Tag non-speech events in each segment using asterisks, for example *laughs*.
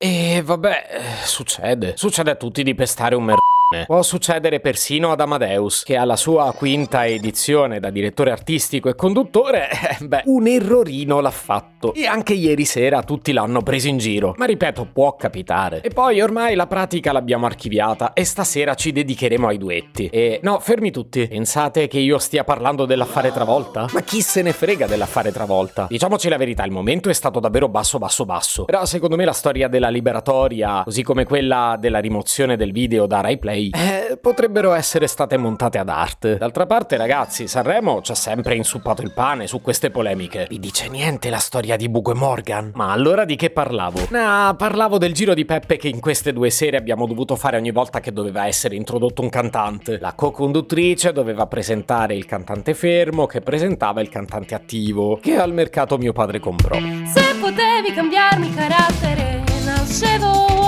E vabbè, eh, succede. Succede a tutti di pestare un merda. Eh. Può succedere persino ad Amadeus, che alla sua quinta edizione da direttore artistico e conduttore, *laughs* eh, beh, un errorino l'ha fatto. E anche ieri sera tutti l'hanno preso in giro. Ma ripeto, può capitare. E poi ormai la pratica l'abbiamo archiviata e stasera ci dedicheremo ai duetti. E no, fermi tutti. Pensate che io stia parlando dell'affare travolta? Ma chi se ne frega dell'affare travolta? Diciamoci la verità, il momento è stato davvero basso, basso, basso. Però secondo me la storia della liberatoria, così come quella della rimozione del video da RaiPlay, 6? Eh, potrebbero essere state montate ad arte. D'altra parte, ragazzi, Sanremo ci ha sempre insuppato il pane su queste polemiche. Vi dice niente la storia di Bugo e Morgan? Ma allora di che parlavo? Ah, parlavo del giro di Peppe che in queste due sere abbiamo dovuto fare ogni volta che doveva essere introdotto un cantante. La co-conduttrice doveva presentare il cantante fermo che presentava il cantante attivo, che al mercato mio padre comprò. Se potevi cambiarmi carattere, nascevo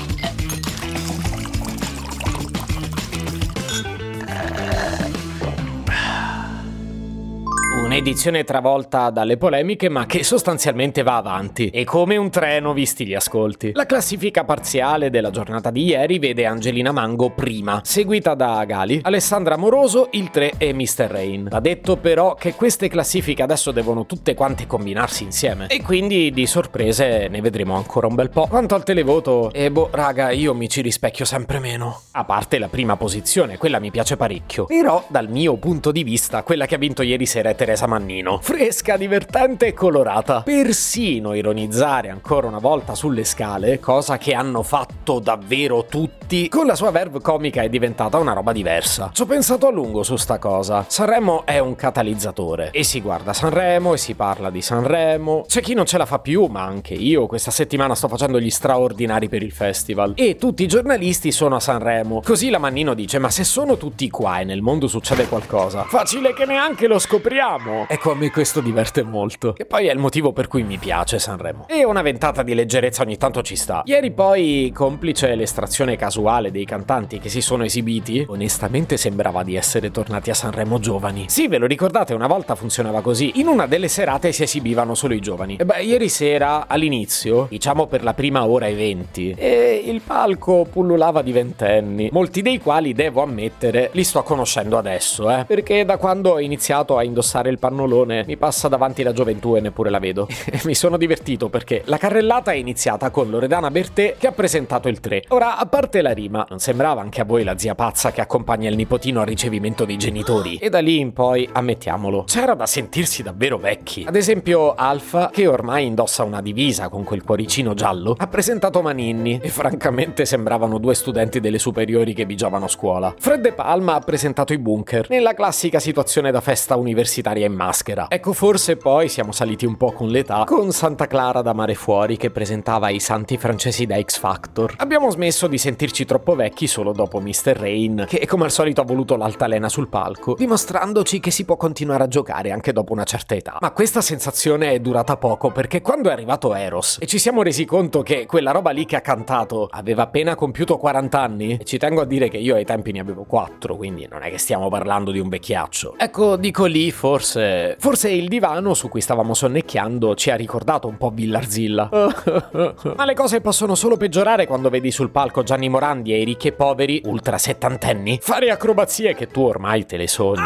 Un'edizione travolta dalle polemiche, ma che sostanzialmente va avanti. E come un treno, visti gli ascolti. La classifica parziale della giornata di ieri vede Angelina Mango prima, seguita da Gali, Alessandra Moroso, il 3 e Mr. Rain. Va detto però che queste classifiche adesso devono tutte quante combinarsi insieme. E quindi di sorprese ne vedremo ancora un bel po'. Quanto al televoto, e eh boh, raga, io mi ci rispecchio sempre meno. A parte la prima posizione, quella mi piace parecchio. Però, dal mio punto di vista, quella che ha vinto ieri sera è Teresa Mannino. Fresca, divertente e colorata. Persino ironizzare ancora una volta sulle scale, cosa che hanno fatto davvero tutti, con la sua verve comica è diventata una roba diversa. Ci ho pensato a lungo su sta cosa. Sanremo è un catalizzatore. E si guarda Sanremo e si parla di Sanremo. C'è chi non ce la fa più, ma anche io questa settimana sto facendo gli straordinari per il festival. E tutti i giornalisti sono a Sanremo. Così la Mannino dice: Ma se sono tutti qua e nel mondo succede qualcosa, facile che neanche lo scopriamo. Ecco, a me questo diverte molto. E poi è il motivo per cui mi piace Sanremo. E una ventata di leggerezza ogni tanto ci sta. Ieri poi, complice l'estrazione casuale dei cantanti che si sono esibiti, onestamente sembrava di essere tornati a Sanremo giovani. Sì, ve lo ricordate, una volta funzionava così. In una delle serate si esibivano solo i giovani. E beh, ieri sera, all'inizio, diciamo per la prima ora e venti, e il palco pullulava di ventenni, molti dei quali, devo ammettere, li sto conoscendo adesso, eh. Perché da quando ho iniziato a indossare il pannolone mi passa davanti la gioventù e neppure la vedo. *laughs* mi sono divertito perché la carrellata è iniziata con Loredana Bertè che ha presentato il 3. Ora, a parte la rima, non sembrava anche a voi la zia pazza che accompagna il nipotino al ricevimento dei genitori? E da lì in poi, ammettiamolo, c'era da sentirsi davvero vecchi. Ad esempio, Alfa, che ormai indossa una divisa con quel cuoricino giallo, ha presentato Maninni e francamente sembravano due studenti delle superiori che bigiavano a scuola. Fred De Palma ha presentato i bunker, nella classica situazione da festa universitaria maschera. Ecco, forse poi siamo saliti un po' con l'età, con Santa Clara da Mare Fuori che presentava i santi francesi da X Factor. Abbiamo smesso di sentirci troppo vecchi solo dopo Mr. Rain, che come al solito ha voluto l'altalena sul palco, dimostrandoci che si può continuare a giocare anche dopo una certa età. Ma questa sensazione è durata poco perché quando è arrivato Eros e ci siamo resi conto che quella roba lì che ha cantato aveva appena compiuto 40 anni, e ci tengo a dire che io ai tempi ne avevo 4, quindi non è che stiamo parlando di un vecchiaccio. Ecco, dico lì forse forse il divano su cui stavamo sonnecchiando ci ha ricordato un po' Villarzilla. *laughs* Ma le cose possono solo peggiorare quando vedi sul palco Gianni Morandi e i ricchi e poveri, ultra settantenni, fare acrobazie che tu ormai te le sogni.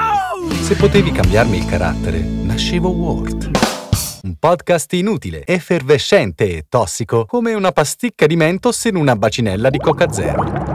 Se potevi cambiarmi il carattere, nascevo Ward. Un podcast inutile, effervescente e tossico, come una pasticca di mentos in una bacinella di Coca Zero.